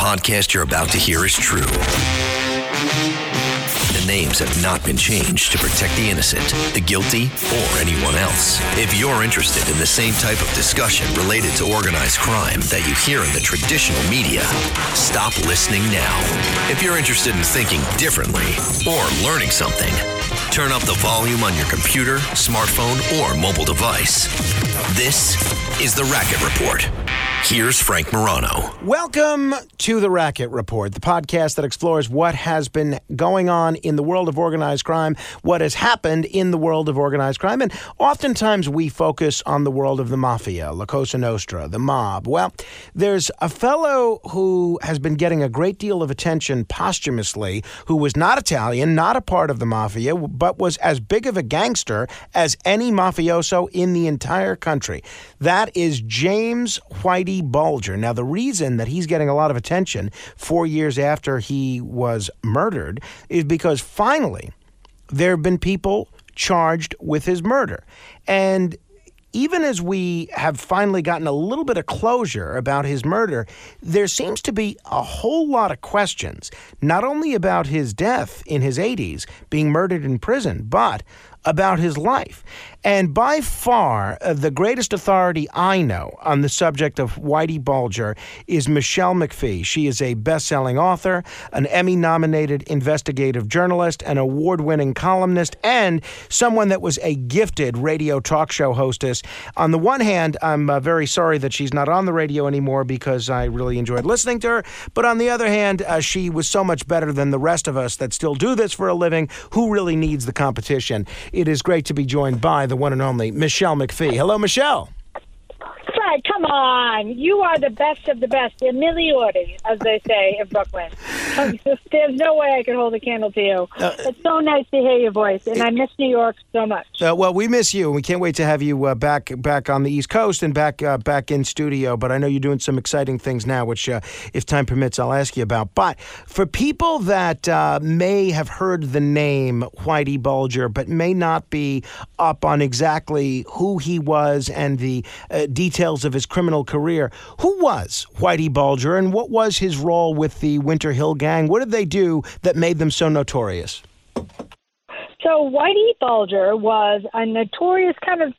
podcast you're about to hear is true. The names have not been changed to protect the innocent, the guilty, or anyone else. If you're interested in the same type of discussion related to organized crime that you hear in the traditional media, stop listening now. If you're interested in thinking differently or learning something, turn up the volume on your computer, smartphone, or mobile device. This is the Racket Report. Here's Frank Morano. Welcome to the Racket Report, the podcast that explores what has been going on in the world of organized crime, what has happened in the world of organized crime, and oftentimes we focus on the world of the mafia, La Cosa Nostra, the mob. Well, there's a fellow who has been getting a great deal of attention posthumously, who was not Italian, not a part of the mafia, but was as big of a gangster as any mafioso in the entire country. That is James Whitey Bulger. Now, the reason that he's getting a lot of attention four years after he was murdered is because finally there have been people charged with his murder. And even as we have finally gotten a little bit of closure about his murder, there seems to be a whole lot of questions, not only about his death in his 80s, being murdered in prison, but about his life. And by far, uh, the greatest authority I know on the subject of Whitey Bulger is Michele McPhee. She is a best selling author, an Emmy nominated investigative journalist, an award winning columnist, and someone that was a gifted radio talk show hostess. On the one hand, I'm uh, very sorry that she's not on the radio anymore because I really enjoyed listening to her. But on the other hand, uh, she was so much better than the rest of us that still do this for a living. Who really needs the competition? It is great to be joined by the one and only Michele McPhee. Hello, Michele. Come on. You are the best of the best, the migliori, as they say in Brooklyn. There's no way I could hold a candle to you. Uh, it's so nice to hear your voice, and I miss New York so much. Uh, well, we miss you, and we can't wait to have you uh, back back on the East Coast and back uh, back in studio. But I know you're doing some exciting things now, which, uh, if time permits, I'll ask you about. But for people that uh, may have heard the name Whitey Bulger, but may not be up on exactly who he was and the uh, of his criminal career, who was Whitey Bulger, and what was his role with the Winter Hill Gang? What did they do that made them so notorious? So Whitey Bulger was a notorious kind of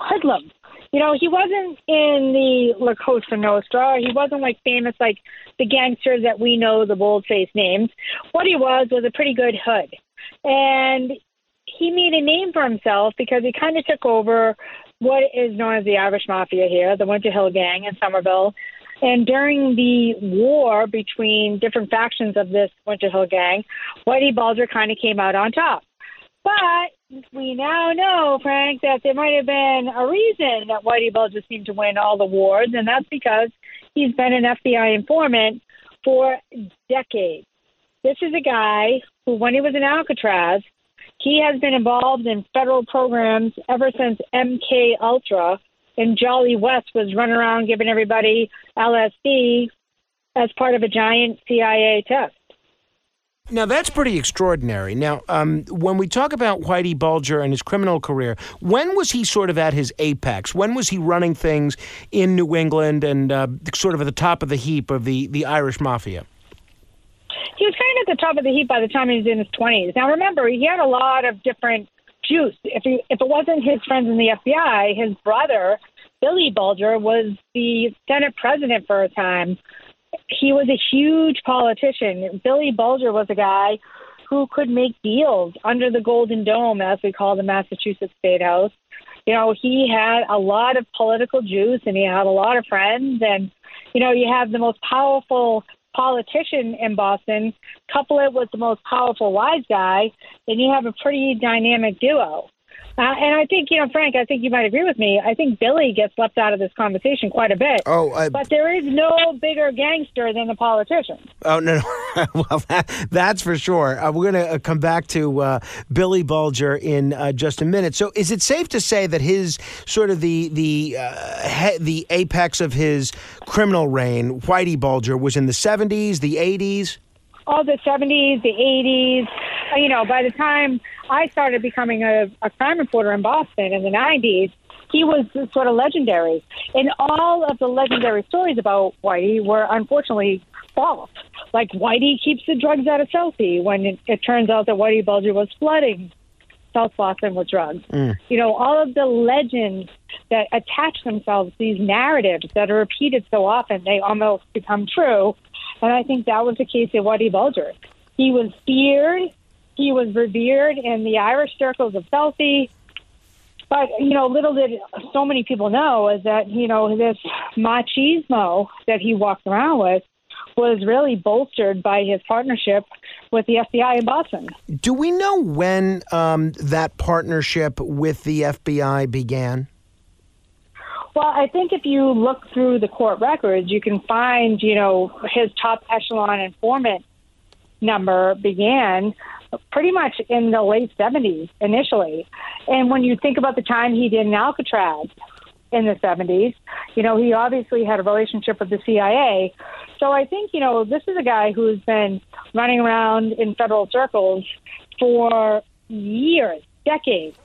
hoodlum. You know, he wasn't in the La Cosa Nostra. He wasn't like famous like the gangsters that we know, the bold-faced names. What he was was a pretty good hood, and he made a name for himself because he kind of took over what is known as the Irish Mafia here, the Winter Hill Gang in Somerville. And during the war between different factions of this Winter Hill Gang, Whitey Bulger kind of came out on top. But we now know, Frank, that there might have been a reason that Whitey Bulger seemed to win all the wars, and that's because he's been an FBI informant for decades. This is a guy who, when he was in Alcatraz, he has been involved in federal programs ever since MK Ultra, and Jolly West was running around giving everybody LSD as part of a giant CIA test. Now that's pretty extraordinary. Now, um, when we talk about Whitey Bulger and his criminal career, when was he sort of at his apex? When was he running things in New England and uh, sort of at the top of the heap of the, the Irish mafia? He was kind of at the top of the heap by the time he was in his twenties. Now, remember, he had a lot of different juice. If he, if it wasn't his friends in the FBI, his brother Billy Bulger was the Senate president for a time. He was a huge politician. Billy Bulger was a guy who could make deals under the Golden Dome, as we call the Massachusetts State House. You know, he had a lot of political juice and he had a lot of friends. And, you know, you have the most powerful politician in Boston, couple it with the most powerful wise guy, and you have a pretty dynamic duo. Uh, and I think, you know, Frank, I think you might agree with me. I think Billy gets left out of this conversation quite a bit. Oh, I, But there is no bigger gangster than the politician. Oh no, no. well that, that's for sure. Uh, we're going to uh, come back to uh, Billy Bulger in uh, just a minute. So, is it safe to say that his sort of the the uh, he, the apex of his criminal reign, Whitey Bulger, was in the seventies, the eighties? all the 70s, the 80s. Uh, You know, by the time I started becoming a, a crime reporter in Boston in the 90s, he was sort of legendary. And all of the legendary stories about Whitey were unfortunately false. Like Whitey keeps the drugs out of Southie when it, it turns out that Whitey Bulger was flooding South Boston with drugs. Mm. You know, all of the legends that attach themselves, these narratives that are repeated so often, they almost become true. And I think that was the case of Whitey Bulger. He was feared, he was revered in the Irish circles of Southie. But, you know, little did so many people know is that, you know, this machismo that he walked around with was really bolstered by his partnership with the FBI in Boston. Do we know when um, that partnership with the FBI began? Well, I think if you look through the court records, you can find, you know, his top echelon informant number began pretty much in the late 70s initially. And when you think about the time he did in Alcatraz in the 70s, you know, he obviously had a relationship with the CIA. So I think, you know, this is a guy who's been running around in federal circles for years, decades.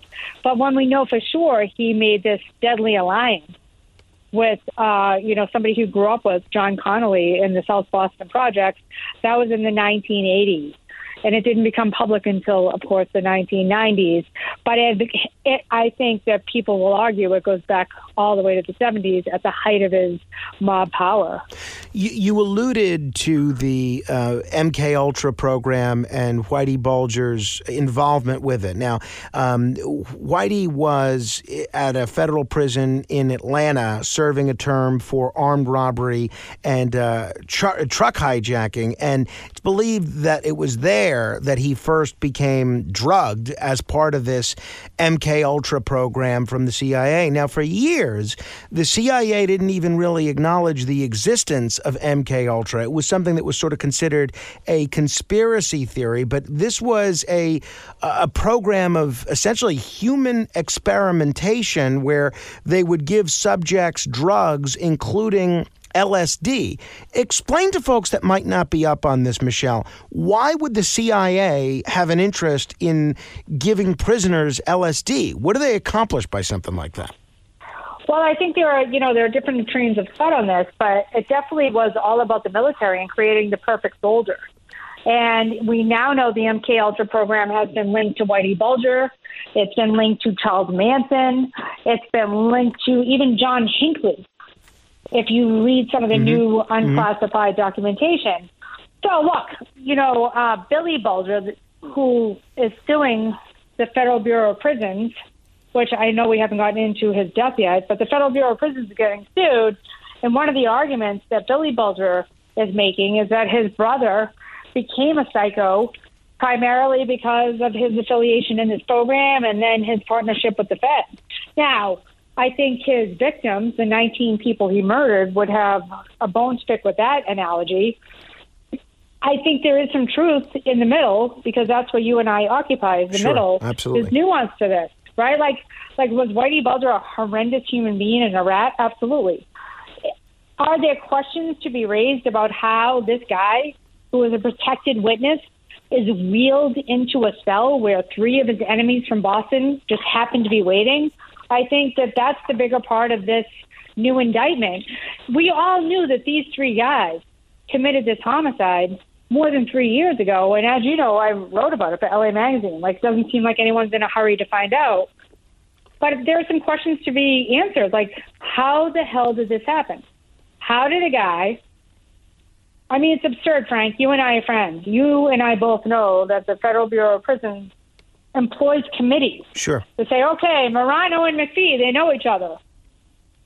But when we know for sure he made this deadly alliance with, uh, you know, somebody who grew up with John Connolly in the South Boston Project, that was in the 1980s and it didn't become public until, of course, the 1990s. But it, it, I think that people will argue it goes back all the way to the 70s at the height of his mob power. You, you alluded to the uh, MK Ultra program and Whitey Bulger's involvement with it. Now, um, Whitey was at a federal prison in Atlanta serving a term for armed robbery and uh, tr- truck hijacking, and it's believed that it was there that he first became drugged as part of this MK Ultra program from the CIA. Now, for years, the CIA didn't even really acknowledge the existence of MK Ultra. It was something that was sort of considered a conspiracy theory, but this was a a program of essentially human experimentation where they would give subjects drugs, including LSD. Explain to folks that might not be up on this, Michele, why would the CIA have an interest in giving prisoners LSD? What do they accomplish by something like that? Well, I think there are, you know, there are different trains of thought on this, but it definitely was all about the military and creating the perfect soldier. And we now know the MK Ultra program has been linked to Whitey Bulger. It's been linked to Charles Manson. It's been linked to even John Hinckley, if you read some of the mm-hmm. new unclassified mm-hmm. documentation. So, look, you know, uh, Billy Bulger, who is suing the Federal Bureau of Prisons, which I know we haven't gotten into his death yet, but the Federal Bureau of Prisons is getting sued. And one of the arguments that Billy Bulger is making is that his brother became a psycho primarily because of his affiliation in this program and then his partnership with the Fed. Now, I think his victims, the 19 people he murdered, would have a bone to pick with that analogy. I think there is some truth in the middle because that's what you and I occupy is the sure, middle. Absolutely. There's nuance to this, right? Like, like was Whitey Bulger a horrendous human being and a rat? Absolutely. Are there questions to be raised about how this guy, who was a protected witness, is wheeled into a cell where three of his enemies from Boston just happen to be waiting? I think that that's the bigger part of this new indictment. We all knew that these three guys committed this homicide more than three years ago. And as you know, I wrote about it for LA Magazine. Like, it doesn't seem like anyone's in a hurry to find out. But there are some questions to be answered. Like, how the hell did this happen? How did a guy. I mean, it's absurd, Frank. You and I are friends. You and I both know that the Federal Bureau of Prisons employs committees. Sure. To say, okay, Morano and McPhee, they know each other.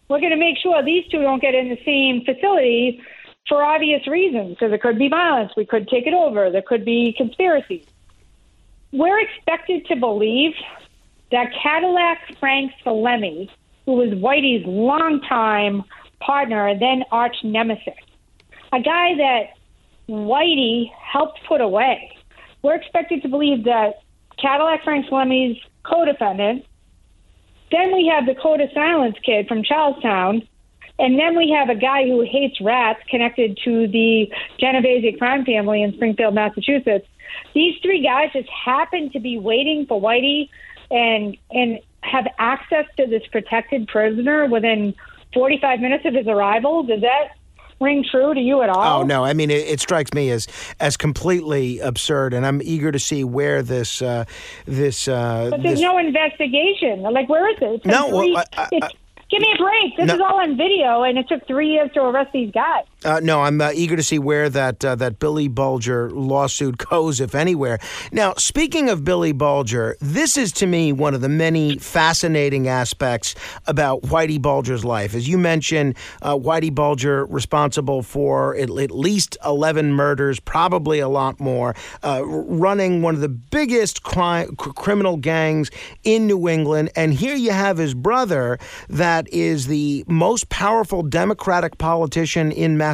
We're going to make sure these two don't get in the same facility for obvious reasons, because there could be violence. We could take it over. There could be conspiracies. We're expected to believe that Cadillac Frank Salemme, who was Whitey's longtime partner and then arch nemesis, a guy that Whitey helped put away, we're expected to believe that Cadillac Frank Salemme's co-defendant. Then we have the Code of Silence kid from Charlestown. And then we have a guy who hates rats connected to the Genovese crime family in Springfield, Massachusetts. These three guys just happen to be waiting for Whitey and and have access to this protected prisoner within 45 minutes of his arrival. Does that ring true to you at all? Oh no, I mean it, it strikes me as as completely absurd, and I'm eager to see where this uh, this. Uh, but there's this, no investigation. Like, where is it? It's No, three, well, I- I- it's- give me a break. This No. is all on video, and it took three years to arrest these guys. Uh, no, I'm uh, eager to see where that uh, that Billy Bulger lawsuit goes, if anywhere. Now, speaking of Billy Bulger, this is to me one of the many fascinating aspects about Whitey Bulger's life. As you mentioned, uh, Whitey Bulger responsible for at, at least 11 murders, probably a lot more, uh, running one of the biggest criminal gangs in New England. And here you have his brother, that is the most powerful Democratic politician in Massachusetts,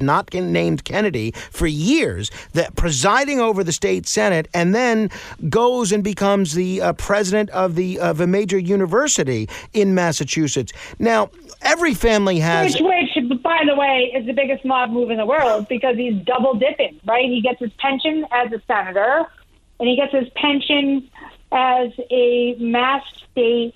not named Kennedy, for years, that presiding over the state senate, and then goes and becomes the uh, president of the of a major university in Massachusetts. Now, every family has. Which, which, by the way, is the biggest mob move in the world because he's double dipping, right? He gets his pension as a senator, and he gets his pension as a mass state,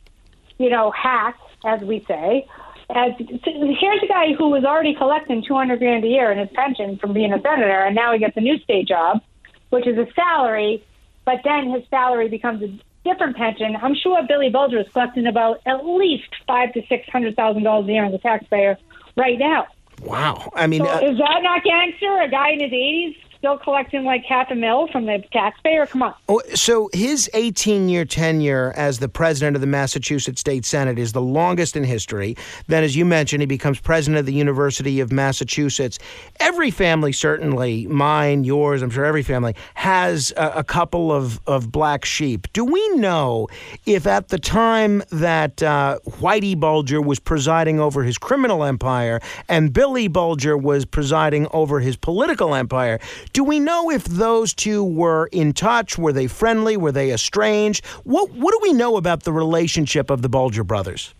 you know, hack, as we say. As here's a guy who was already collecting two hundred grand a year in his pension from being a senator, and now he gets a new state job, which is a salary, but then his salary becomes a different pension. I'm sure Billy Bulger is collecting about at least five to six hundred thousand dollars a year as a taxpayer right now. Wow. I mean, So uh, is that not gangster? A guy in his 80s still collecting like half a mil from the taxpayer? Come on. Oh, So his 18 year tenure as the president of the Massachusetts State Senate is the longest in history. Then, as you mentioned, he becomes president of the University of Massachusetts. Every family, certainly mine, yours, I'm sure every family, has a, a couple of, of black sheep. Do we know if at the time that uh, Whitey Bulger was presiding over his criminal empire and Billy Bulger was presiding over his political empire, do we know if those two were in touch? Were they friendly? Were they estranged? What What do we know about the relationship of the Bulger brothers?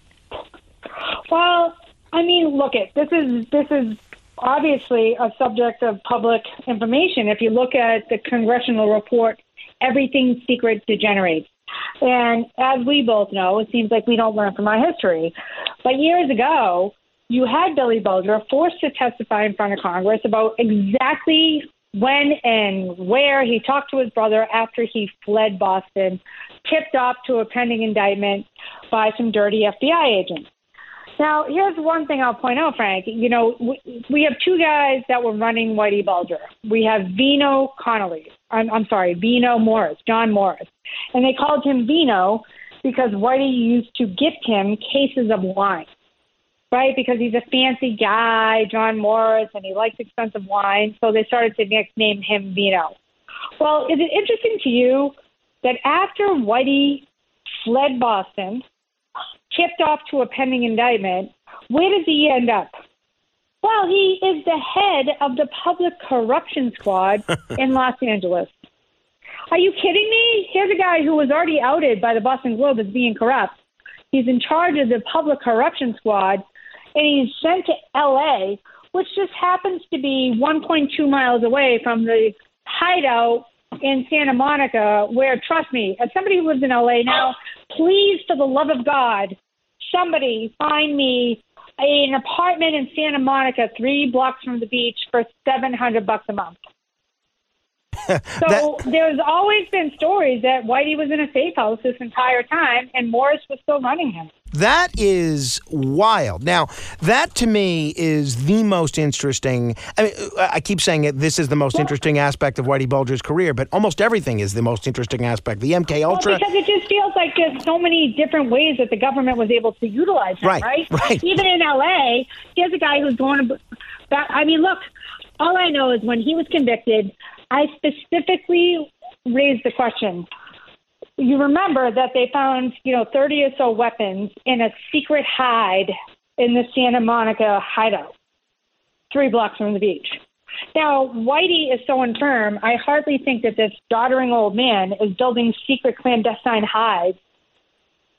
Well, I mean, look it. This is this is obviously a subject of public information. If you look at the congressional report, everything secret degenerates. And as we both know, it seems like we don't learn from our history. But years ago, you had Billy Bulger forced to testify in front of Congress about exactly when and where he talked to his brother after he fled Boston, tipped off to a pending indictment by some dirty FBI agents. Now, here's one thing I'll point out, Frank. You know, we, we have two guys that were running Whitey Bulger. We have Vino Connolly. I'm, I'm sorry, Vino Morris, John Morris. And they called him Vino because Whitey used to gift him cases of wine, right? Because he's a fancy guy, John Morris, and he likes expensive wine. So they started to nickname him Vino. Well, is it interesting to you that after Whitey fled Boston, tipped off to a pending indictment, where does he end up? Well, he is the head of the Public Corruption Squad in Los Angeles. Are you kidding me? Here's a guy who was already outed by the Boston Globe as being corrupt. He's in charge of the Public Corruption Squad, and he's sent to L.A., which just happens to be 1.2 miles away from the hideout in Santa Monica, where, trust me, as somebody who lives in LA now, please, for the love of God, somebody find me an apartment in Santa Monica, three blocks from the beach, for seven hundred bucks a month. So there's always been stories that Whitey was in a safe house this entire time, and Morris was still running him. That is wild. Now, that to me is the most interesting. I mean, uh, I keep saying it. This is the most interesting aspect of Whitey Bulger's career, but almost everything is the most interesting aspect. The MK Ultra. Well, because it just feels like there's so many different ways that the government was able to utilize him, Right, right? right. Even in L.A., here's a guy who's going to. That, I mean, look, all I know is when he was convicted, I specifically raised the question. You remember that they found, you know, 30 or so weapons in a secret hide in the Santa Monica hideout, three blocks from the beach. Now, Whitey is so infirm, I hardly think that this doddering old man is building secret clandestine hides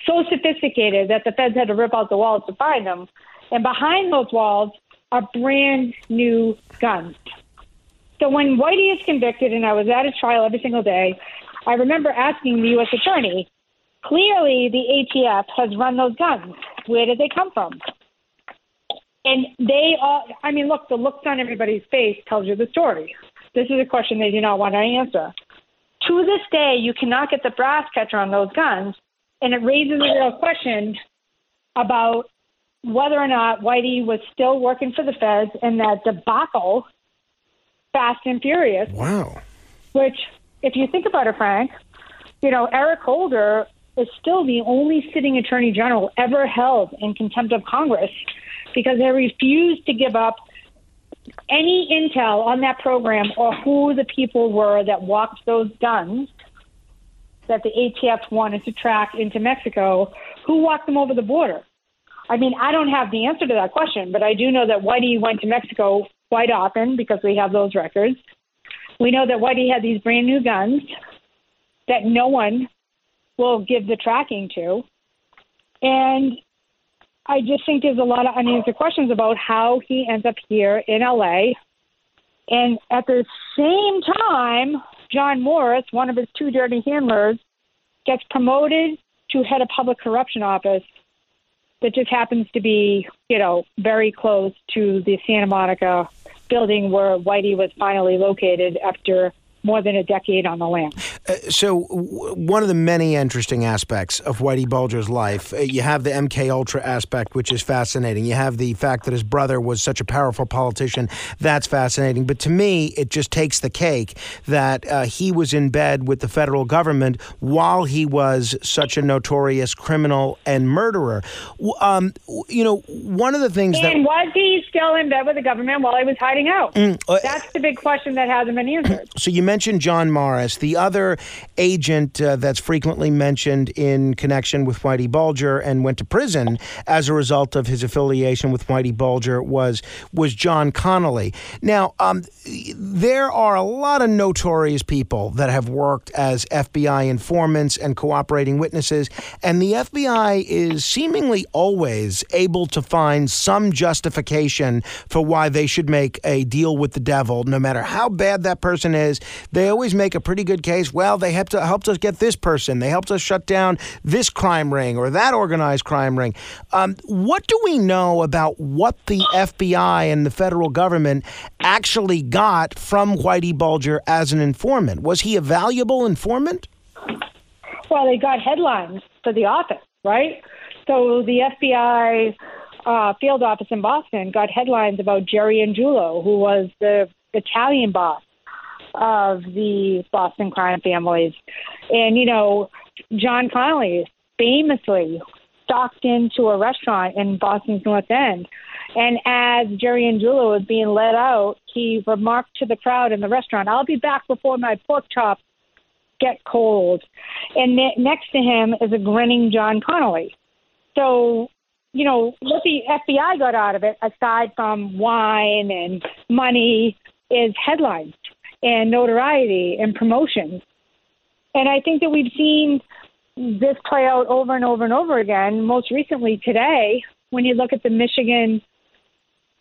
so sophisticated that the feds had to rip out the walls to find them. And behind those walls are brand new guns. So when Whitey is convicted, and I was at his trial every single day, I remember asking the U.S. attorney, clearly the ATF has run those guns. Where did they come from? And they all, I mean, look, the looks on everybody's face tells you the story. This is a question they do not want to answer. To this day, you cannot get the brass catcher on those guns, and it raises a real question about whether or not Whitey was still working for the feds and that debacle, Fast and Furious. Wow. Which, if you think about it, Frank, you know, Eric Holder is still the only sitting attorney general ever held in contempt of Congress because they refused to give up any intel on that program or who the people were that walked those guns that the ATF wanted to track into Mexico, who walked them over the border. I mean, I don't have the answer to that question, but I do know that Whitey went to Mexico quite often because we have those records. We know that Whitey had these brand new guns that no one will give the tracking to. And I just think there's a lot of unanswered questions about how he ends up here in LA. And at the same time, John Morris, one of his two dirty handlers, gets promoted to head a public corruption office that just happens to be, you know, very close to the Santa Monica building where Whitey was finally located after more than a decade on the land. Uh, so, w- one of the many interesting aspects of Whitey Bulger's life, uh, you have the MK Ultra aspect, which is fascinating. You have the fact that his brother was such a powerful politician. That's fascinating. But to me, it just takes the cake that uh, he was in bed with the federal government while he was such a notorious criminal and murderer. Um, you know, one of the things and that. And was he still in bed with the government while he was hiding out? Mm, uh, That's the big question that hasn't been answered. So, you mentioned John Morris. The other agent uh, that's frequently mentioned in connection with Whitey Bulger and went to prison as a result of his affiliation with Whitey Bulger was was John Connolly. Now, um, there are a lot of notorious people that have worked as FBI informants and cooperating witnesses, and the FBI is seemingly always able to find some justification for why they should make a deal with the devil, no matter how bad that person is they always make a pretty good case. Well, they helped, helped us get this person. They helped us shut down this crime ring or that organized crime ring. Um, what do we know about what the FBI and the federal government actually got from Whitey Bulger as an informant? Was he a valuable informant? Well, they got headlines for the office, right? So the FBI uh, field office in Boston got headlines about Jerry Angiulo, who was the Italian boss of the Boston crime families. And, you know, John Connolly famously stalked into a restaurant in Boston's North End. And as Jerry Angiulo was being let out, he remarked to the crowd in the restaurant, I'll be back before my pork chops get cold. And ne- next to him is a grinning John Connolly. So, you know, what the FBI got out of it, aside from wine and money, is headlines and notoriety and promotions. And I think that we've seen this play out over and over and over again. Most recently today, when you look at the Michigan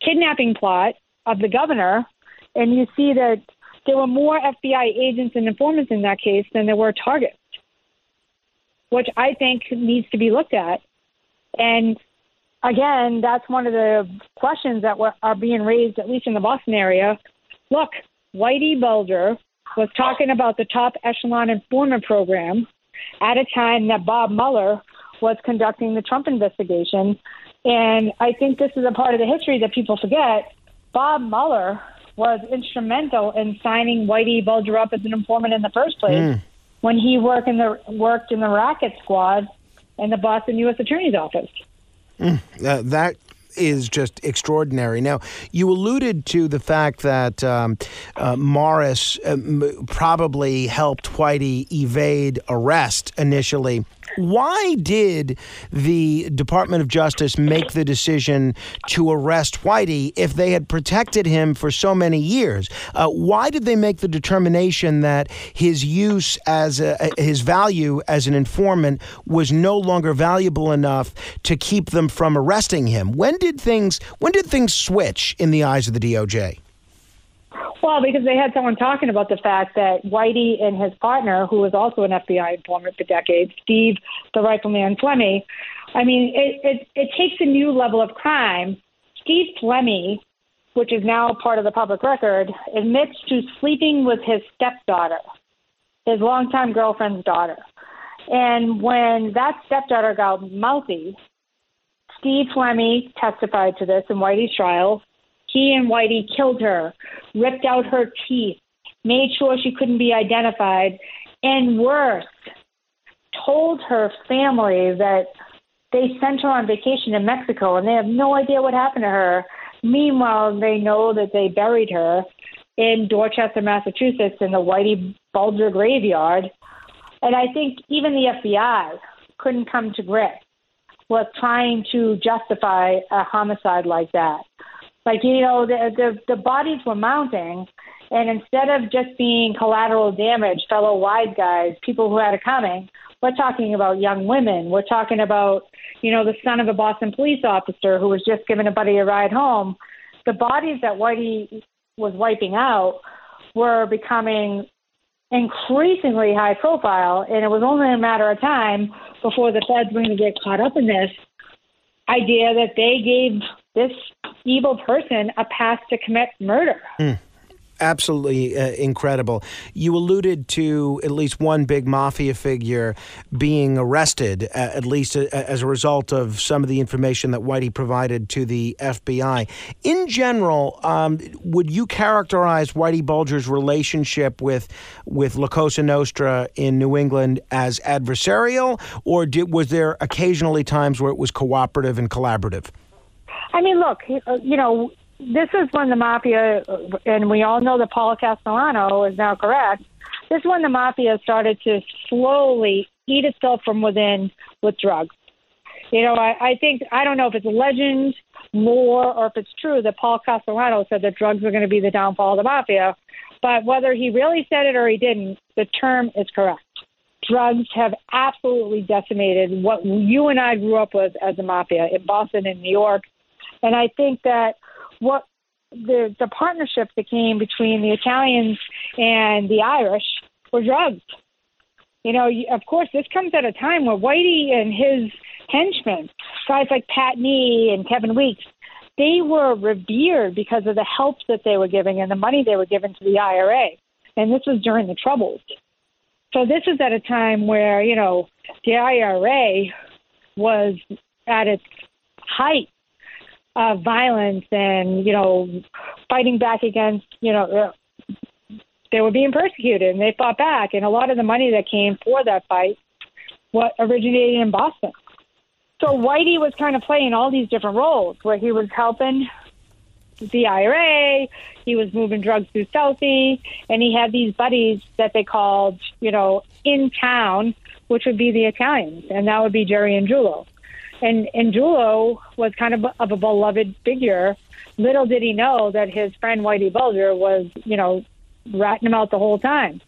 kidnapping plot of the governor, and you see that there were more FBI agents and informants in that case than there were targets, which I think needs to be looked at. And again, that's one of the questions that were, are being raised, at least in the Boston area. Look, Whitey Bulger was talking about the top echelon informant program at a time that Bob Mueller was conducting the Trump investigation. And I think this is a part of the history that people forget. Bob Mueller was instrumental in signing Whitey Bulger up as an informant in the first place mm. when he worked in the worked in the racket squad in the Boston U.S. Attorney's Office. Mm. Uh, that is just extraordinary. Now, you alluded to the fact that um, uh, Morris uh, probably helped Whitey evade arrest initially. Why did the Department of Justice make the decision to arrest Whitey if they had protected him for so many years? Uh, why did they make the determination that his use as a, his value as an informant was no longer valuable enough to keep them from arresting him? When did things when did things switch in the eyes of the DOJ? Well, because they had someone talking about the fact that Whitey and his partner, who was also an FBI informant for decades, Steve, the rifleman Flemmi, I mean, it, it, it takes a new level of crime Steve Flemmi, which is now part of the public record, admits to sleeping with his stepdaughter, his longtime girlfriend's daughter. And when that stepdaughter got mouthy, Steve Flemmi testified to this in Whitey's trial. He and Whitey killed her, ripped out her teeth, made sure she couldn't be identified, and worse, told her family that they sent her on vacation to Mexico and they have no idea what happened to her. Meanwhile, they know that they buried her in Dorchester, Massachusetts, in the Whitey Bulger graveyard. And I think even the FBI couldn't come to grips with trying to justify a homicide like that. Like you know, the the, the bodies were mounting, and instead of just being collateral damage, fellow wise guys, people who had it coming, we're talking about young women. We're talking about, you know, the son of a Boston police officer who was just giving a buddy a ride home. The bodies that Whitey was wiping out were becoming increasingly high profile, and it was only a matter of time before the feds were going to get caught up in this idea that they gave this evil person a path to commit murder. Mm absolutely uh, incredible. You alluded to at least one big mafia figure being arrested, uh, at least uh, as a result of some of the information that Whitey provided to the FBI. In general, um, would you characterize Whitey Bulger's relationship with with La Cosa Nostra in New England as adversarial, or did, was there occasionally times where it was cooperative and collaborative? I mean, look, uh, you know, this is when the mafia, and we all know that Paul Castellano is now correct. This is when the mafia started to slowly eat itself from within with drugs. You know, I, I think I don't know if it's legend, lore, or if it's true that Paul Castellano said that drugs were going to be the downfall of the mafia. But whether he really said it or he didn't, the term is correct. Drugs have absolutely decimated what you and I grew up with as a mafia in Boston and New York. And I think that what the the partnership that came between the Italians and the Irish were drugs. You know, of course, this comes at a time where Whitey and his henchmen, guys like Pat Nee and Kevin Weeks, they were revered because of the help that they were giving and the money they were giving to the IRA. And this was during the Troubles. So this is at a time where, you know, the IRA was at its height uh, violence and you know fighting back against you know uh, they were being persecuted and they fought back and a lot of the money that came for that fight what originated in Boston. So Whitey was kind of playing all these different roles where he was helping the IRA, he was moving drugs through Southie, and he had these buddies that they called, you know, in town, which would be the Italians, and that would be Jerry Angiulo. And Angiulo was kind of of a beloved figure. Little did he know that his friend Whitey Bulger was, you know, ratting him out the whole time.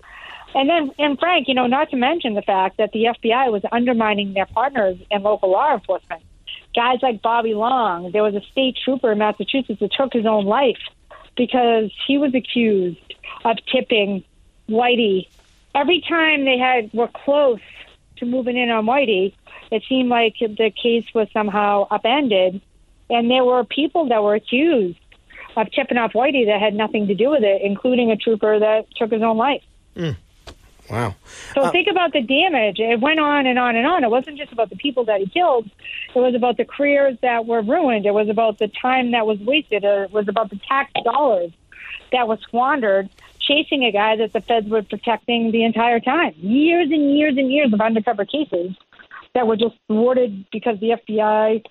And then, and Frank, you know, not to mention the fact that the FBI was undermining their partners in local law enforcement. Guys like Bobby Long, there was a state trooper in Massachusetts that took his own life because he was accused of tipping Whitey. Every time they had were close to moving in on Whitey, it seemed like the case was somehow upended, and there were people that were accused of tipping off Whitey that had nothing to do with it, including a trooper that took his own life. Mm. Wow. So uh, think about the damage. It went on and on and on. It wasn't just about the people that he killed. It was about the careers that were ruined. It was about the time that was wasted. It was about the tax dollars that was squandered chasing a guy that the feds were protecting the entire time. Years and years and years of undercover cases that were just thwarted because the FBI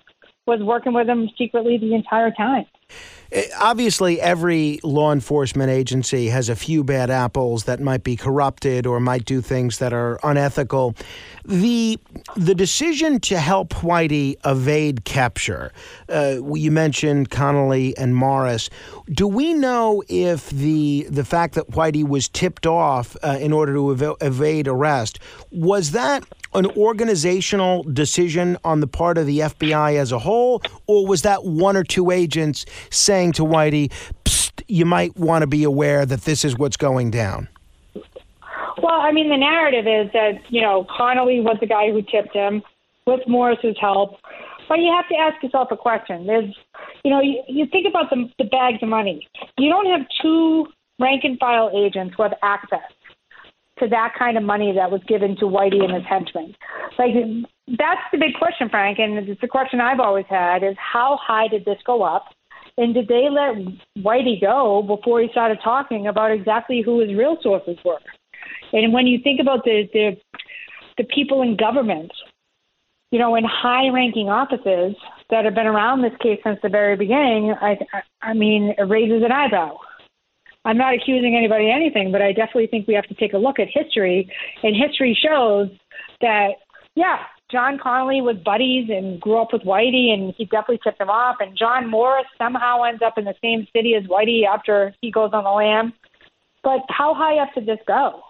was working with them secretly the entire time. Eh, obviously, every law enforcement agency has a few bad apples that might be corrupted or might do things that are unethical. The the decision to help Whitey evade capture, uh, you mentioned Connolly and Morris. Do we know if the the fact that Whitey was tipped off uh, in order to ev- evade arrest was that an organizational decision on the part of the FBI as a whole, or was that one or two agents saying to Whitey, you might want to be aware that this is what's going down? Well, I mean, the narrative is that, you know, Connolly was the guy who tipped him with Morris's help. But you have to ask yourself a question. There's, You know, you, you think about the, the bags of money. You don't have two rank and file agents who have access to that kind of money that was given to Whitey and his henchmen. Like that's the big question, Frank, and it's the question I've always had: is how high did this go up? And did they let Whitey go before he started talking about exactly who his real sources were? And when you think about the the, the people in government, you know, in high-ranking offices that have been around this case since the very beginning, I I mean, it raises an eyebrow. I'm not accusing anybody of anything, but I definitely think we have to take a look at history, and history shows that yeah, John Connolly was buddies and grew up with Whitey, and he definitely tipped him off. And John Morris somehow ends up in the same city as Whitey after he goes on the lam. But how high up did this go?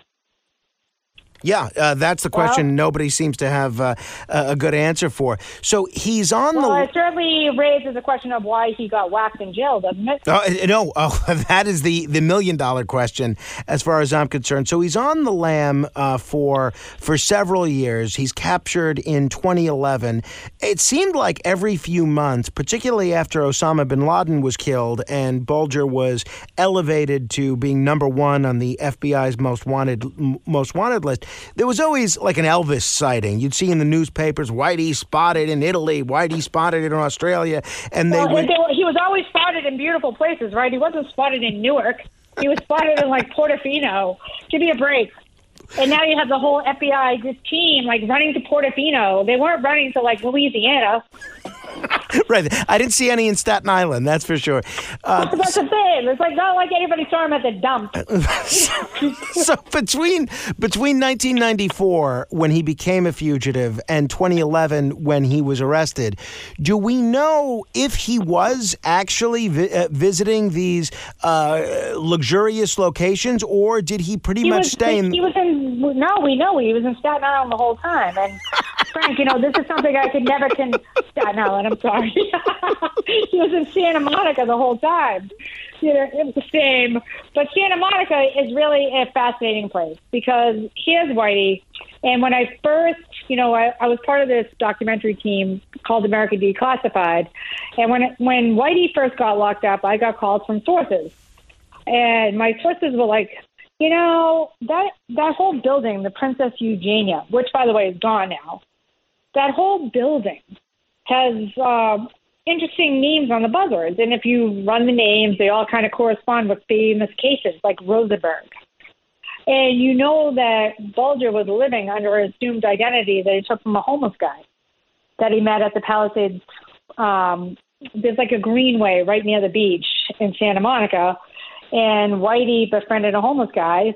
Yeah, uh, that's the question. Well, Nobody seems to have uh, a good answer for. So he's on well, the. Well, it certainly raises the question of why he got whacked in jail, doesn't it? Uh, no, oh, that is the, the million dollar question, as far as I'm concerned. So he's on the lam uh, for for several years. He's captured in 2011. It seemed like every few months, particularly after Osama bin Laden was killed and Bulger was elevated to being number one on the FBI's most wanted most wanted list there was always like an Elvis sighting. You'd see in the newspapers, Whitey spotted in Italy, Whitey spotted in Australia, and they well, would. He was always spotted in beautiful places, right? He wasn't spotted in Newark. He was spotted in like Portofino. Give me a break. And now you have the whole FBI this team like running to Portofino. They weren't running to like Louisiana. right. I didn't see any in Staten Island, that's for sure. Uh, that's the thing. It's like not like anybody saw him at the dump. so between between 1994 when he became a fugitive and 2011 when he was arrested, do we know if he was actually vi- uh, visiting these uh, luxurious locations, or did he pretty he much was, stay in? He was in. No, we know he was in Staten Island the whole time, and Frank, you know, this is something I could never can. Staten Island, I'm sorry. he was in Santa Monica the whole time. You know, it was the same. But Santa Monica is really a fascinating place because he here's Whitey. And when I first, you know, I, I was part of this documentary team called America Declassified. And when when Whitey first got locked up, I got calls from sources. And my sources were like, you know, that that whole building, the Princess Eugenia, which by the way is gone now, that whole building has uh, interesting names on the buzzwords. And if you run the names, they all kind of correspond with famous cases like Rosenberg. And you know that Bulger was living under an assumed identity that he took from a homeless guy that he met at the Palisades. Um, there's like a greenway right near the beach in Santa Monica. And Whitey befriended a homeless guy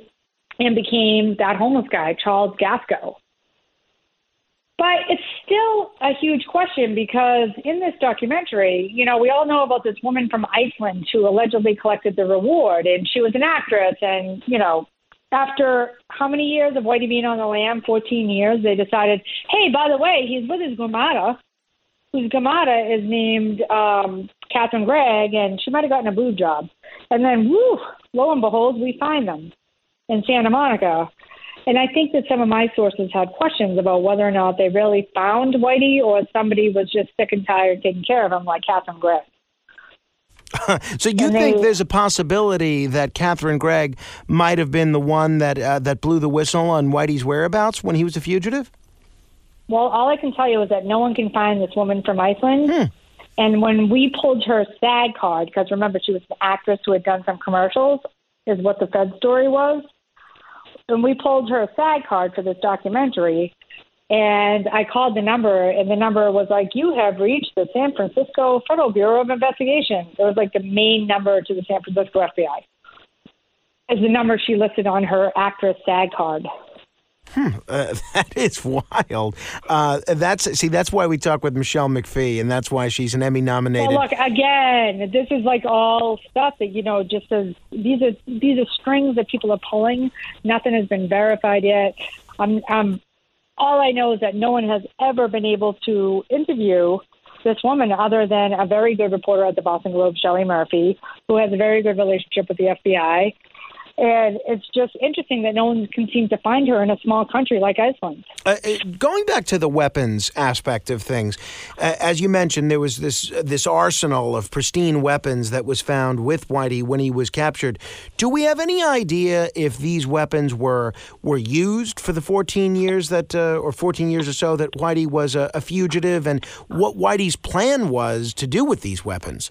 and became that homeless guy, Charles Gasko. But it's still a huge question because in this documentary, you know, we all know about this woman from Iceland who allegedly collected the reward, and she was an actress. And, you know, after how many years of Whitey being on the lam? 14 years, they decided, hey, by the way, he's with his gramata, whose gramata is named um, Catherine Greig, and she might have gotten a boob job. And then, whoo, lo and behold, we find them in Santa Monica. And I think that some of my sources had questions about whether or not they really found Whitey or somebody was just sick and tired taking care of him, like Catherine Greig. so you think there's a possibility that Catherine Greig might have been the one that uh, that blew the whistle on Whitey's whereabouts when he was a fugitive? Well, all I can tell you is that no one can find this woman from Iceland. Hmm. And when we pulled her SAG card, because remember she was an actress who had done some commercials, is what the Fed story was when we pulled her SAG card for this documentary, and I called the number, and the number was like, "You have reached the San Francisco Federal Bureau of Investigation." It was like the main number to the San Francisco FBI. Is the number she listed on her actress SAG card. Hmm, uh, that is wild. Uh, that's see, that's why we talk with Michele McPhee, and that's why she's an Emmy nominated. Well, look again. This is like all stuff that you know. Just as these are these are strings that people are pulling. Nothing has been verified yet. I'm, I'm all I know is that no one has ever been able to interview this woman other than a very good reporter at the Boston Globe, Shelley Murphy, who has a very good relationship with the FBI And it's just interesting that no one can seem to find her in a small country like Iceland. Uh, uh going back to the weapons aspect of things, uh, as you mentioned, there was this uh, this arsenal of pristine weapons that was found with Whitey when he was captured. Do we have any idea if these weapons were were used for the 14 years that, uh, or 14 years or so that Whitey was a, a fugitive, and what Whitey's plan was to do with these weapons?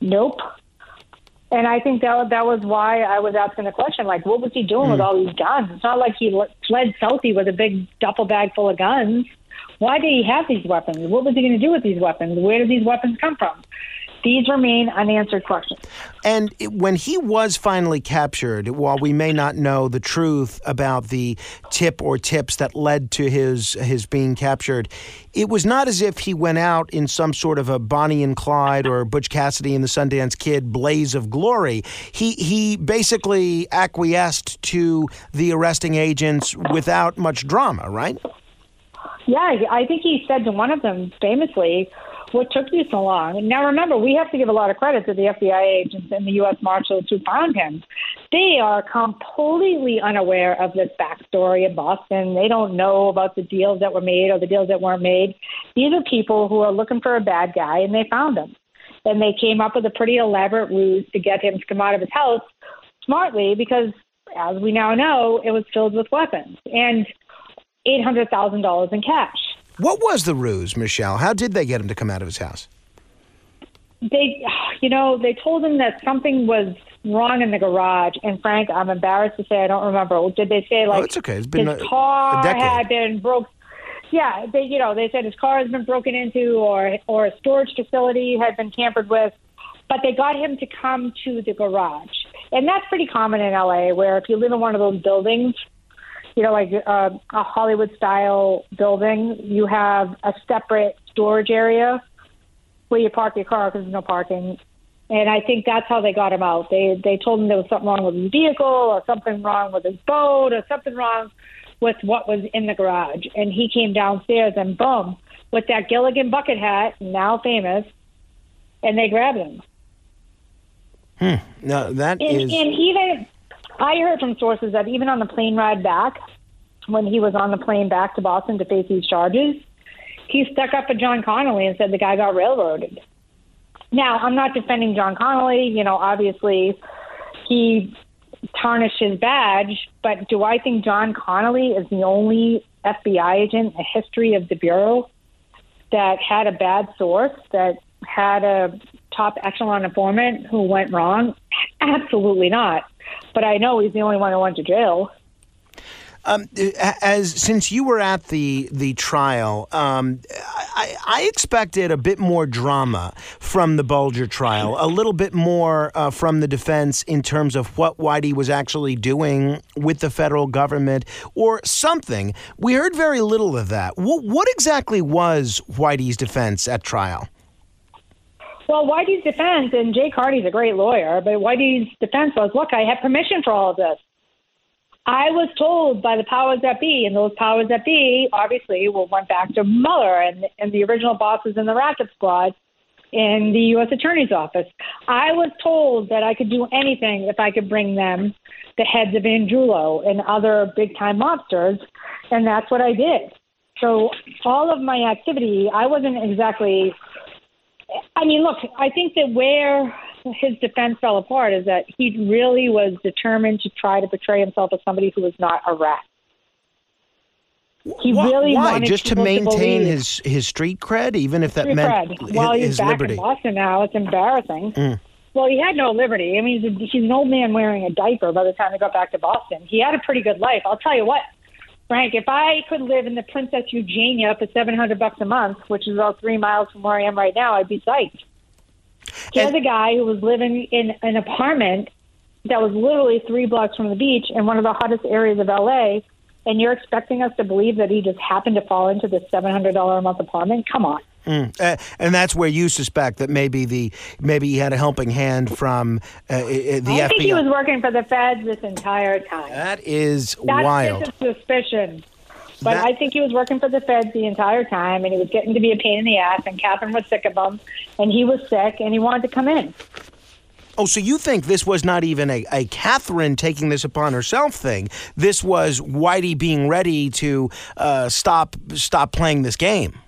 Nope. And I think that that was why I was asking the question, like, what was he doing mm. with all these guns? It's not like he fled Southie with a big duffel bag full of guns. Why did he have these weapons? What was he going to do with these weapons? Where did these weapons come from? These remain unanswered questions. And when he was finally captured, while we may not know the truth about the tip or tips that led to his his being captured, it was not as if he went out in some sort of a Bonnie and Clyde or Butch Cassidy and the Sundance Kid blaze of glory. He he basically acquiesced to the arresting agents without much drama, right? Yeah, I think he said to one of them famously, what took you so long? Now, remember, we have to give a lot of credit to the FBI agents and the U.S. Marshals who found him. They are completely unaware of this backstory in Boston. They don't know about the deals that were made or the deals that weren't made. These are people who are looking for a bad guy, and they found him. And they came up with a pretty elaborate ruse to get him to come out of his house smartly because, as we now know, it was filled with weapons and $800,000 in cash. What was the ruse, Michele? How did they get him to come out of his house? They, you know, they told him that something was wrong in the garage. And Frank, I'm embarrassed to say I don't remember. Did they say oh, like? Oh, it's okay. It's been his a, car a had been broke. Yeah, they, you know, they said his car has been broken into, or or a storage facility had been tampered with. But they got him to come to the garage, and that's pretty common in LA. Where if you live in one of those buildings, you know, like uh, a Hollywood style building, you have a separate storage area where you park your car because there's no parking. And I think that's how they got him out. They they told him there was something wrong with his vehicle or something wrong with his boat or something wrong with what was in the garage. And he came downstairs and boom, with that Gilligan bucket hat, now famous, and they grabbed him. Hmm. No, that and, is... and even I heard from sources that even on the plane ride back, when he was on the plane back to Boston to face these charges, he stuck up for John Connolly and said the guy got railroaded. Now, I'm not defending John Connolly. You know, obviously, he tarnished his badge, but do I think John Connolly is the only FBI agent in the history of the Bureau that had a bad source, that had a top echelon informant who went wrong? Absolutely not. But I know he's the only one who went to jail. Um, as since you were at the the trial, um, I, I, expected a bit more drama from the Bulger trial, a little bit more uh, from the defense in terms of what Whitey was actually doing with the federal government or something. We heard very little of that. what, what exactly was Whitey's defense at trial? Well, Whitey's defense, and Jay Carney's a great lawyer, but Whitey's defense was, look, I have permission for all of this. I was told by the powers that be, and those powers that be obviously will went back to Mueller and, and the original bosses in the racket squad in the U.S. Attorney's Office. I was told that I could do anything if I could bring them the heads of Angiulo and other big time mobsters, and that's what I did. So all of my activity, I wasn't exactly I mean, look, I think that where his defense fell apart is that he really was determined to try to portray himself as somebody who was not a rat. He why, really why? just to maintain to his his street cred, even if that street meant cred. Well, he's his back liberty. in Boston now. It's embarrassing. Mm. Well, he had no liberty. I mean, he's, a, he's an old man wearing a diaper by the time he got back to Boston. He had a pretty good life. I'll tell you what. Frank, if I could live in the Princess Eugenia for seven hundred bucks a month, which is about three miles from where I am right now, I'd be psyched. Here's a guy who was living in an apartment that was literally three blocks from the beach in one of the hottest areas of LA, and you're expecting us to believe that he just happened to fall into this seven hundred dollar a month apartment? Come on. Mm. Uh, and that's where you suspect that maybe the maybe he had a helping hand from uh, the I FBI. I think he was working for the feds this entire time. That is That's wild. That's just a suspicion. But That- I think he was working for the feds the entire time, and he was getting to be a pain in the ass. And Catherine was sick of him, and he was sick, and he wanted to come in. Oh, so you think this was not even a, a Catherine taking this upon herself thing? This was Whitey being ready to uh, stop stop playing this game.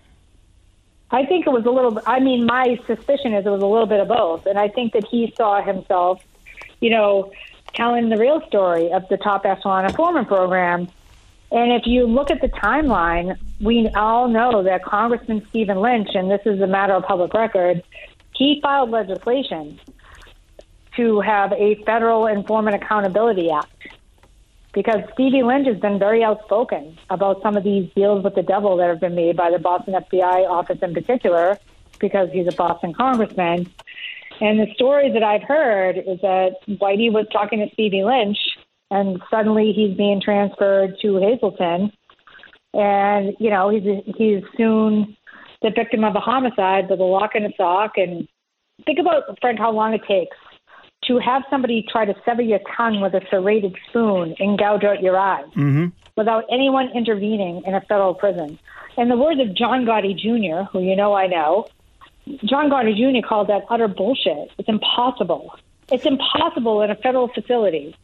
I think it was a little. I mean, my suspicion is it was a little bit of both, and I think that he saw himself, you know, telling the real story of the top echelon informant program. And if you look at the timeline, we all know that Congressman Stephen Lynch, and this is a matter of public record, he filed legislation to have a federal informant accountability act because Stevie Lynch has been very outspoken about some of these deals with the devil that have been made by the Boston FBI office in particular, because he's a Boston congressman. And the story that I've heard is that Whitey was talking to Stevie Lynch, and suddenly he's being transferred to Hazelton, and you know he's he's soon the victim of a homicide with a lock and a sock. And think about Frank how long it takes to have somebody try to sever your tongue with a serrated spoon and gouge out your eyes mm-hmm. without anyone intervening in a federal prison. In the words of John Gotti Jr., who you know I know, John Gotti Jr. called that utter bullshit. It's impossible. It's impossible in a federal facility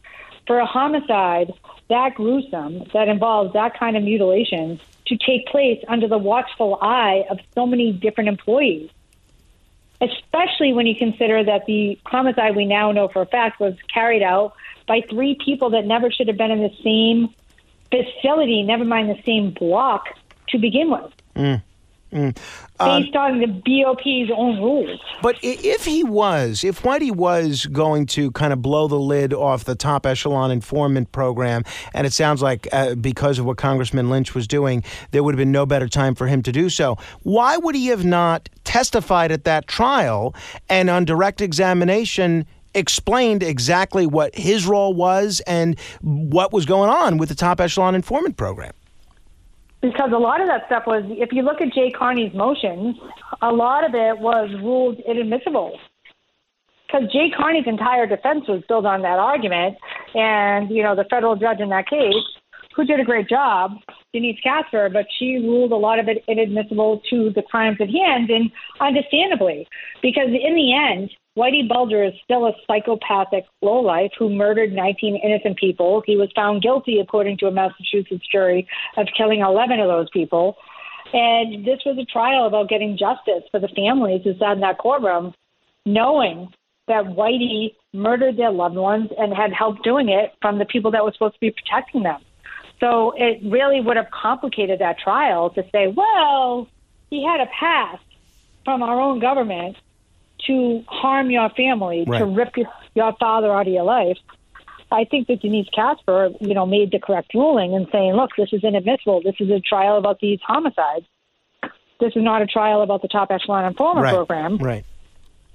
for a homicide that gruesome, that involves that kind of mutilation, to take place under the watchful eye of so many different employees especially when you consider that the homicide we now know for a fact was carried out by three people that never should have been in the same facility, never mind the same block to begin with. Mm. Mm. Um, Based on the BOP's own rules. But if he was, if Whitey was going to kind of blow the lid off the top echelon informant program, and it sounds like uh, because of what Congressman Lynch was doing, there would have been no better time for him to do so. Why would he have not testified at that trial and on direct examination? explained exactly what his role was and what was going on with the top echelon informant program because a lot of that stuff was, if you look at Jay Carney's motions, a lot of it was ruled inadmissible. Because Jay Carney's entire defense was built on that argument, and you know the federal judge in that case, who did a great job, Denise Casper, but she ruled a lot of it inadmissible to the crimes at hand, and understandably, because in the end, Whitey Bulger is still a psychopathic lowlife who murdered 19 innocent people. He was found guilty, according to a Massachusetts jury, of killing 11 of those people. And this was a trial about getting justice for the families who sat in that courtroom, knowing that Whitey murdered their loved ones and had help doing it from the people that were supposed to be protecting them. So it really would have complicated that trial to say, well, he had a pass from our own government to harm your family, right. to rip your father out of your life. I think that Denise Casper, you know, made the correct ruling in saying, look, this is inadmissible. This is a trial about these homicides. This is not a trial about the top echelon informant right. program. Right.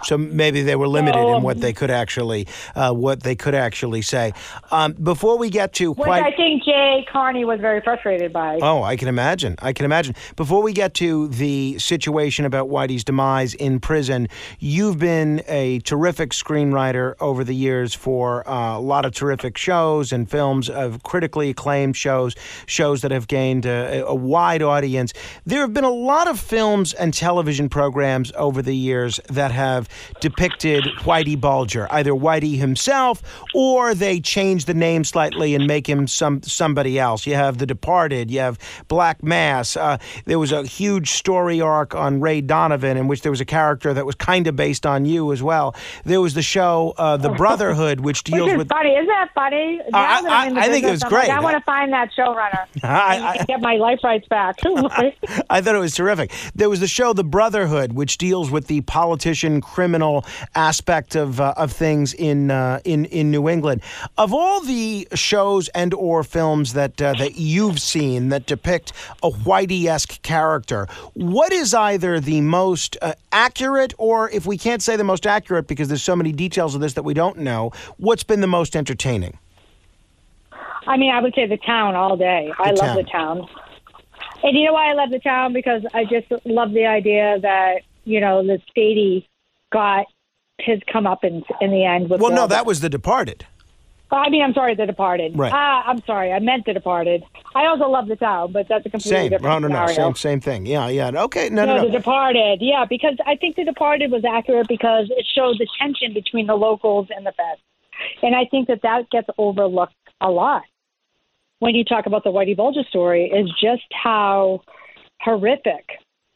So maybe they were limited in what they could actually uh, what they could actually say. Um, before we get to which quite, I think Jay Carney was very frustrated by. Oh, I can imagine. I can imagine. Before we get to the situation about Whitey's demise in prison, you've been a terrific screenwriter over the years for uh, a lot of terrific shows and films of critically acclaimed shows, shows that have gained a, a wide audience. There have been a lot of films and television programs over the years that have depicted Whitey Bulger, either Whitey himself or they change the name slightly and make him some somebody else. You have The Departed, you have Black Mass. Uh, there was a huge story arc on Ray Donovan in which there was a character that was kind of based on you as well. There was the show uh, The Brotherhood, which deals which with. Funny, isn't that funny? Uh, I, I, I think it was great. Like, I want to find that showrunner I, and get my life rights back. I thought it was terrific. There was the show The Brotherhood, which deals with the politician criminal aspect of uh, of things in uh, in in New England. Of all the shows and or films that uh, that you've seen that depict a Whitey-esque character, what is either the most uh, accurate, or if we can't say the most accurate because there's so many details of this that we don't know, what's been the most entertaining? I mean, I would say the town all day. The I love the town. And you know why I love the town? Because I just love the idea that, you know, the Spady got his come up in, in the end. With well, no, that was The Departed. I mean, I'm sorry, The Departed. Right. Ah, I'm sorry, I meant The Departed. I also love The Town, but that's a completely Same. different No, no, no. scenario. Same, same thing. Yeah, yeah. Okay. No, no, No, no. The Departed. Yeah, because I think The Departed was accurate because it showed the tension between the locals and the feds, and I think that that gets overlooked a lot when you talk about the Whitey Bulger story. Is just how horrific.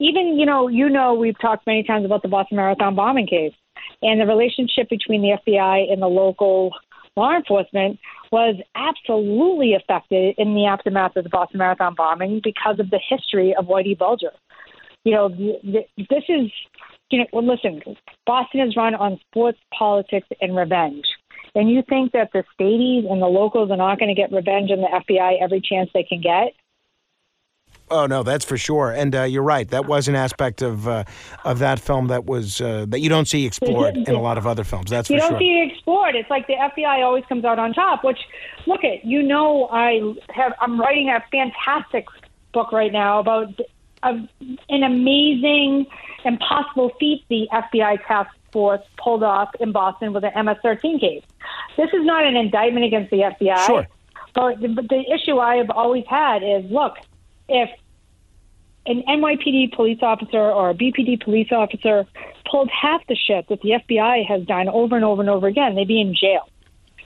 Even you know, you know, we've talked many times about the Boston Marathon bombing case, and the relationship between the FBI and the local law enforcement was absolutely affected in the aftermath of the Boston Marathon bombing because of the history of Whitey Bulger. You know, this is, you know, well, listen, Boston is run on sports, politics, and revenge. And you think that the stadies and the locals are not going to get revenge on the FBI every chance they can get? Oh no, that's for sure. And uh, you're right. That was an aspect of uh, of that film that was uh, that you don't see explored in a lot of other films. That's you don't sure. see it explored. It's like the FBI always comes out on top. Which, look at you know, I have I'm writing a fantastic book right now about a, an amazing, impossible feat the FBI task force pulled off in Boston with the MS-13 case. This is not an indictment against the FBI. Sure. But the, but the issue I have always had is, look, if an NYPD police officer or a BPD police officer pulled half the shit that the FBI has done over and over and over again, they'd be in jail.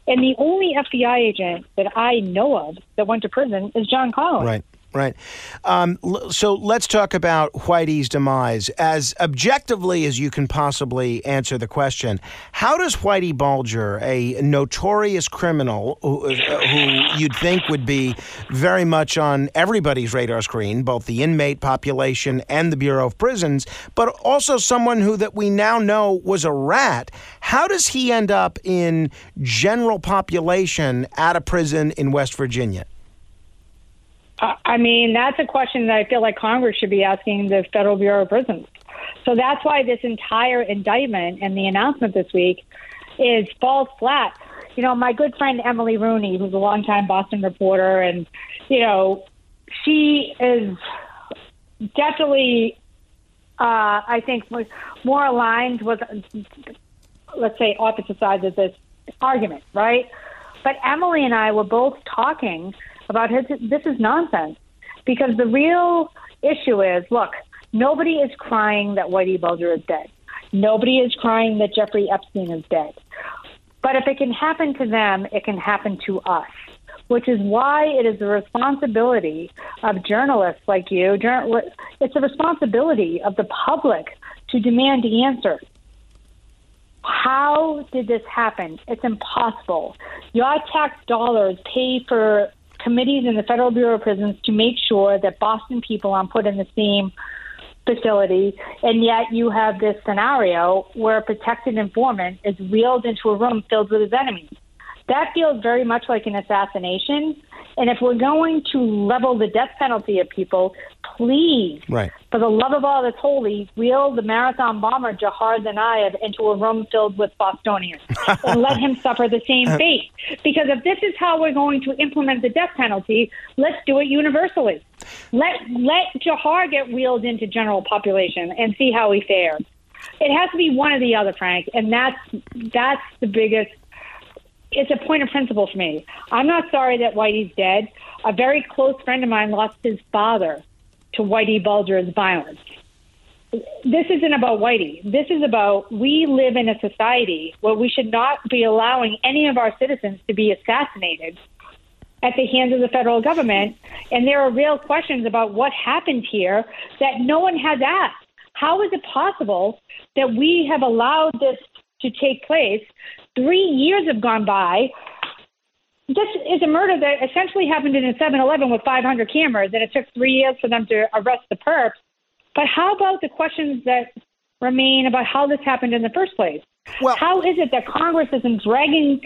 And the only FBI agent that I know of that went to prison is John Connolly. Right. Right. Um, so let's talk about Whitey's demise. As objectively as you can possibly answer the question, how does Whitey Bulger, a notorious criminal who, uh, who you'd think would be very much on everybody's radar screen, both the inmate population and the Bureau of Prisons, but also someone who that we now know was a rat, how does he end up in general population at a prison in West Virginia? I mean, that's a question that I feel like Congress should be asking the Federal Bureau of Prisons. So that's why this entire indictment and the announcement this week is falls flat. You know, my good friend Emily Rooney, who's a longtime Boston reporter, and you know, she is definitely, uh, I think, more aligned with, let's say, opposite sides of this argument, right? But Emily and I were both talking about his, this is nonsense because the real issue is look, nobody is crying that Whitey Bulger is dead. Nobody is crying that Jeffrey Epstein is dead. But if it can happen to them, it can happen to us, which is why it is the responsibility of journalists like you. It's the responsibility of the public to demand answers. How did this happen? It's impossible. Your tax dollars pay for committees in the Federal Bureau of Prisons to make sure that Boston people aren't put in the same facility, and yet you have this scenario where a protected informant is wheeled into a room filled with his enemies. That feels very much like an assassination. And if we're going to level the death penalty of people, please, Right. for the love of all that's holy, wheel the marathon bomber Jahar Tsarnaev into a room filled with Bostonians and let him suffer the same uh, fate. Because if this is how we're going to implement the death penalty, let's do it universally. Let let Jahar get wheeled into general population and see how he fares. It has to be one or the other, Frank, and that's that's the biggest it's a point of principle for me. I'm not sorry that Whitey's dead. A very close friend of mine lost his father to Whitey Bulger's violence. This isn't about Whitey. This is about we live in a society where we should not be allowing any of our citizens to be assassinated at the hands of the federal government. And there are real questions about what happened here that no one has asked. How is it possible that we have allowed this to take place? Three years have gone by. This is a murder that essentially happened in a 7 Eleven with 500 cameras, and it took three years for them to arrest the perps. But how about the questions that remain about how this happened in the first place? Well- how is it that Congress isn't dragging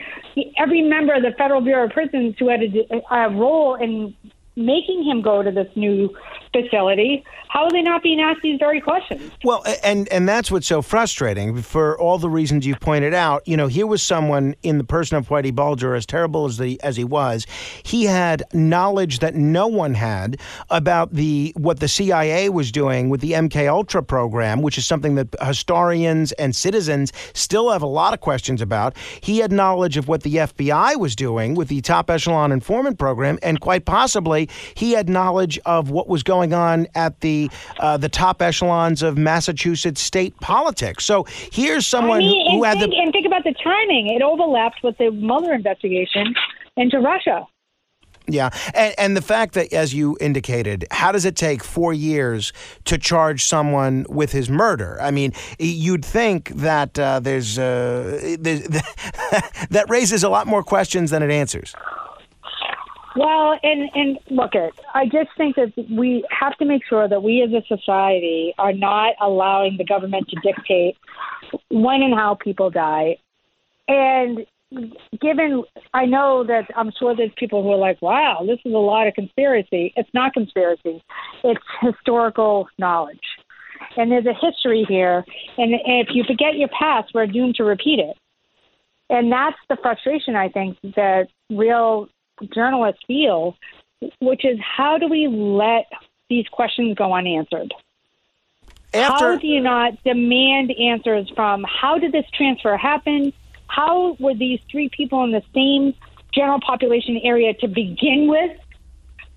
every member of the Federal Bureau of Prisons who had a, a role in making him go to this new facility, how are they not being asked these very questions? Well, and and that's what's so frustrating for all the reasons you've pointed out. You know, here was someone in the person of Whitey Bulger, as terrible as the as he was, he had knowledge that no one had about the what the CIA was doing with the MK Ultra program, which is something that historians and citizens still have a lot of questions about. He had knowledge of what the FBI was doing with the top echelon informant program, and quite possibly he had knowledge of what was going on at the uh, the top echelons of Massachusetts state politics. So here's someone I mean, who, had think, the and think about the timing; it overlapped with the Mueller investigation into Russia. Yeah, and, and the fact that, as you indicated, how does it take four years to charge someone with his murder? I mean, you'd think that uh, there's, uh, there's that raises a lot more questions than it answers. Well, and and look at, I just think that we have to make sure that we as a society are not allowing the government to dictate when and how people die. And given, I know that I'm sure there's people who are like, "Wow, this is a lot of conspiracy." It's not conspiracy; it's historical knowledge, and there's a history here. And if you forget your past, we're doomed to repeat it. And that's the frustration I think that real journalists feel, which is how do we let these questions go unanswered? After, how do you not demand answers from how did this transfer happen? How were these three people in the same general population area to begin with?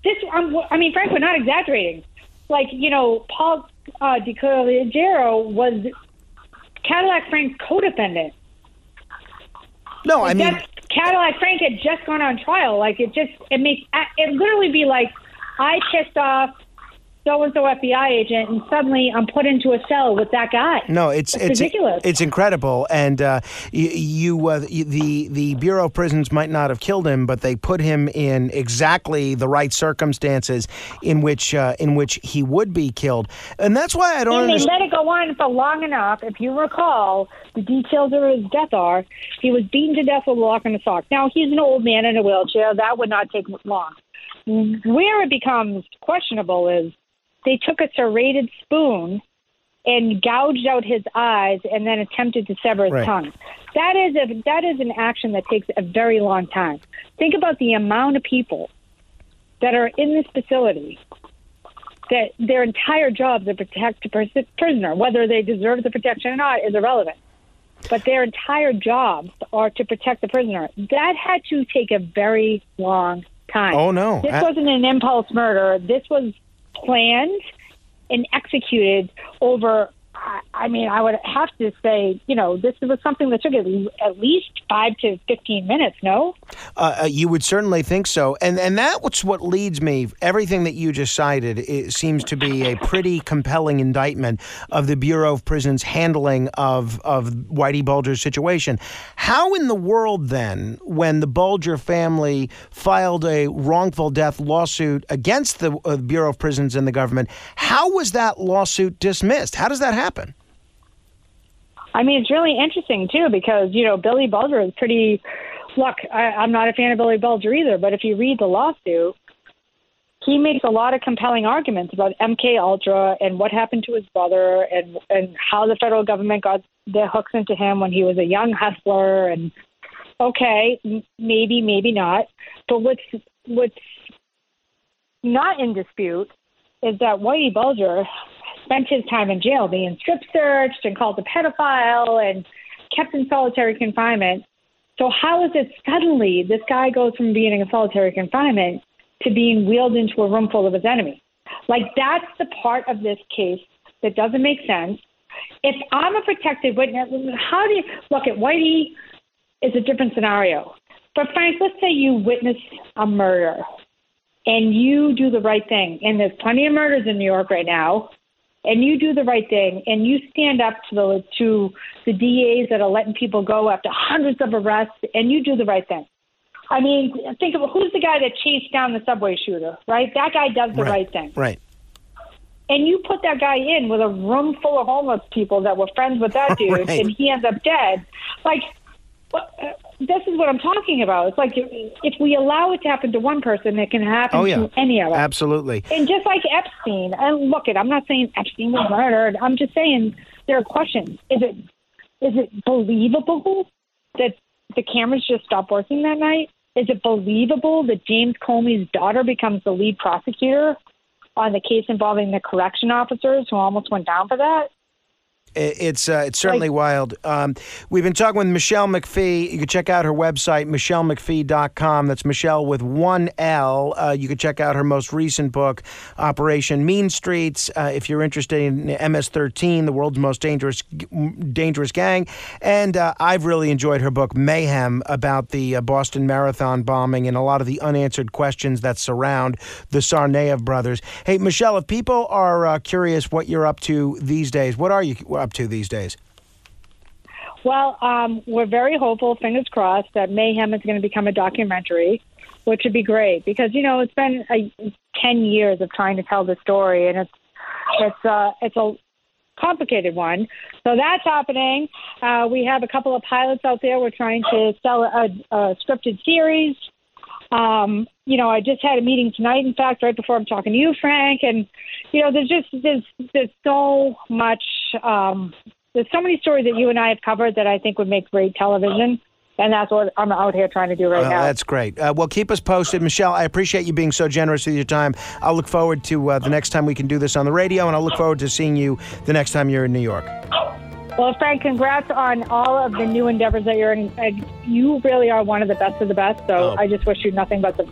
This, I'm, I mean, frankly, not exaggerating. Like, you know, Paul uh, DeCologero was Cadillac Frank's co-defendant. no, I mean, That's Cadillac Frank had just gone on trial. Like it just it makes it literally be like I pissed off so and so FBI agent, and suddenly I'm put into a cell with that guy. No, it's It's it's ridiculous. It's incredible, and uh, you, you uh, the the Bureau of Prisons might not have killed him, but they put him in exactly the right circumstances in which uh, in which he would be killed, and that's why I don't And they let it go on for long enough. If you recall, the details of his death are he was beaten to death with a lock and a sock. Now he's an old man in a wheelchair. That would not take long. Where it becomes questionable is they took a serrated spoon and gouged out his eyes and then attempted to sever his Right. tongue. That is a that is an action that takes a very long time. Think about the amount of people that are in this facility that their entire job is to protect a pers- prisoner, whether they deserve the protection or not is irrelevant. But their entire jobs are to protect the prisoner. That had to take a very long time. Oh, no. This I- wasn't an impulse murder. This was planned and executed over. Uh, I- mean, I would have to say, you know, this was something that took at least five to fifteen minutes. No, Uh, uh, you would certainly think so, and and that's what leads me. Everything that you just cited it seems to be a pretty compelling indictment of the Bureau of Prisons' handling of of Whitey Bulger's situation. How in the world then, when the Bulger family filed a wrongful death lawsuit against the uh, Bureau of Prisons and the government, how was that lawsuit dismissed? How does that happen? I mean, it's really interesting too because you know Billy Bulger is pretty. Look, I, I'm not a fan of Billy Bulger either, but if you read the lawsuit, he makes a lot of compelling arguments about MK Ultra and what happened to his brother and and how the federal government got their hooks into him when he was a young hustler. And okay, maybe, maybe not. But what's what's not in dispute is that Whitey Bulger spent his time in jail being strip searched and called a pedophile and kept in solitary confinement. So how is it suddenly this guy goes from being in solitary confinement to being wheeled into a room full of his enemies? Like that's the part of this case that doesn't make sense. If I'm a protected witness, how do you look at Whitey? Is a different scenario. But Frank, let's say you witness a murder and you do the right thing, and there's plenty of murders in New York right now, and you do the right thing, and you stand up to the to the DAs that are letting people go after hundreds of arrests, and you do the right thing. I mean, think of who's the guy that chased down the subway shooter, right? That guy does the right, thing. Right. And you put that guy in with a room full of homeless people that were friends with that dude, Right. and he ends up dead. Like, what- this is what I'm talking about. It's like if we allow it to happen to one person, it can happen Oh, yeah. to any of us. Absolutely. And just like Epstein, and look, it. I'm not saying Epstein was murdered. I'm just saying there are questions. Is it is it believable that the cameras just stopped working that night? Is it believable that James Comey's daughter becomes the lead prosecutor on the case involving the correction officers who almost went down for that? It's uh, it's certainly wild. Um, we've been talking with Michele McPhee. You can check out her website, michelemcphee.com. That's Michele with one L. Uh, you can check out her most recent book, Operation Mean Streets. Uh, if you're interested in MS-13, the world's most dangerous dangerous gang, and uh, I've really enjoyed her book, Mayhem, about the uh, Boston Marathon bombing and a lot of the unanswered questions that surround the Tsarnaev brothers. Hey, Michele, if people are uh, curious what you're up to these days, what are you up to these days? Well, um, we're very hopeful, fingers crossed, that Mayhem is going to become a documentary, which would be great because you know it's been a, ten years of trying to tell the story, and it's it's uh, it's a complicated one. So that's happening. Uh, we have a couple of pilots out there. We're trying to sell a, a scripted series. Um, you know, I just had a meeting tonight. In fact, right before I'm talking to you, Frank, and you know, there's just there's there's so much. Um, there's so many stories that you and I have covered that I think would make great television, and that's what I'm out here trying to do right Uh, now. that's great. Uh, well, keep us posted. Michele, I appreciate you being so generous with your time. I'll look forward to uh, the next time we can do this on the radio, and I'll look forward to seeing you the next time you're in New York. Well, Frank, congrats on all of the new endeavors that you're in. You really are one of the best of the best. So Oh. I just wish you nothing but the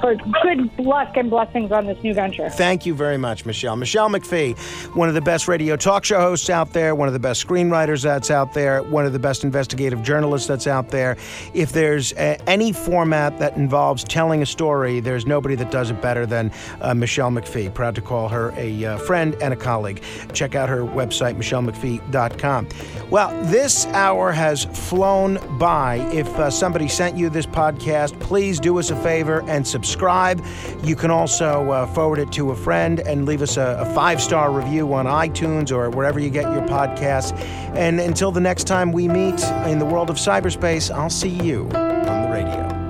for good luck and blessings on this new venture. Thank you very much, Michele. Michele McPhee, one of the best radio talk show hosts out there, one of the best screenwriters that's out there, one of the best investigative journalists that's out there. If there's uh, any format that involves telling a story, there's nobody that does it better than uh, Michele McPhee. Proud to call her a uh, friend and a colleague. Check out her website, michelemcphee.com. Well, this hour has flown by. If uh, somebody sent you this podcast, please do us a favor and subscribe. You can also uh, forward it to a friend and leave us a, a five star review on iTunes or wherever you get your podcasts. And until the next time we meet in the world of cyberspace, I'll see you on the radio.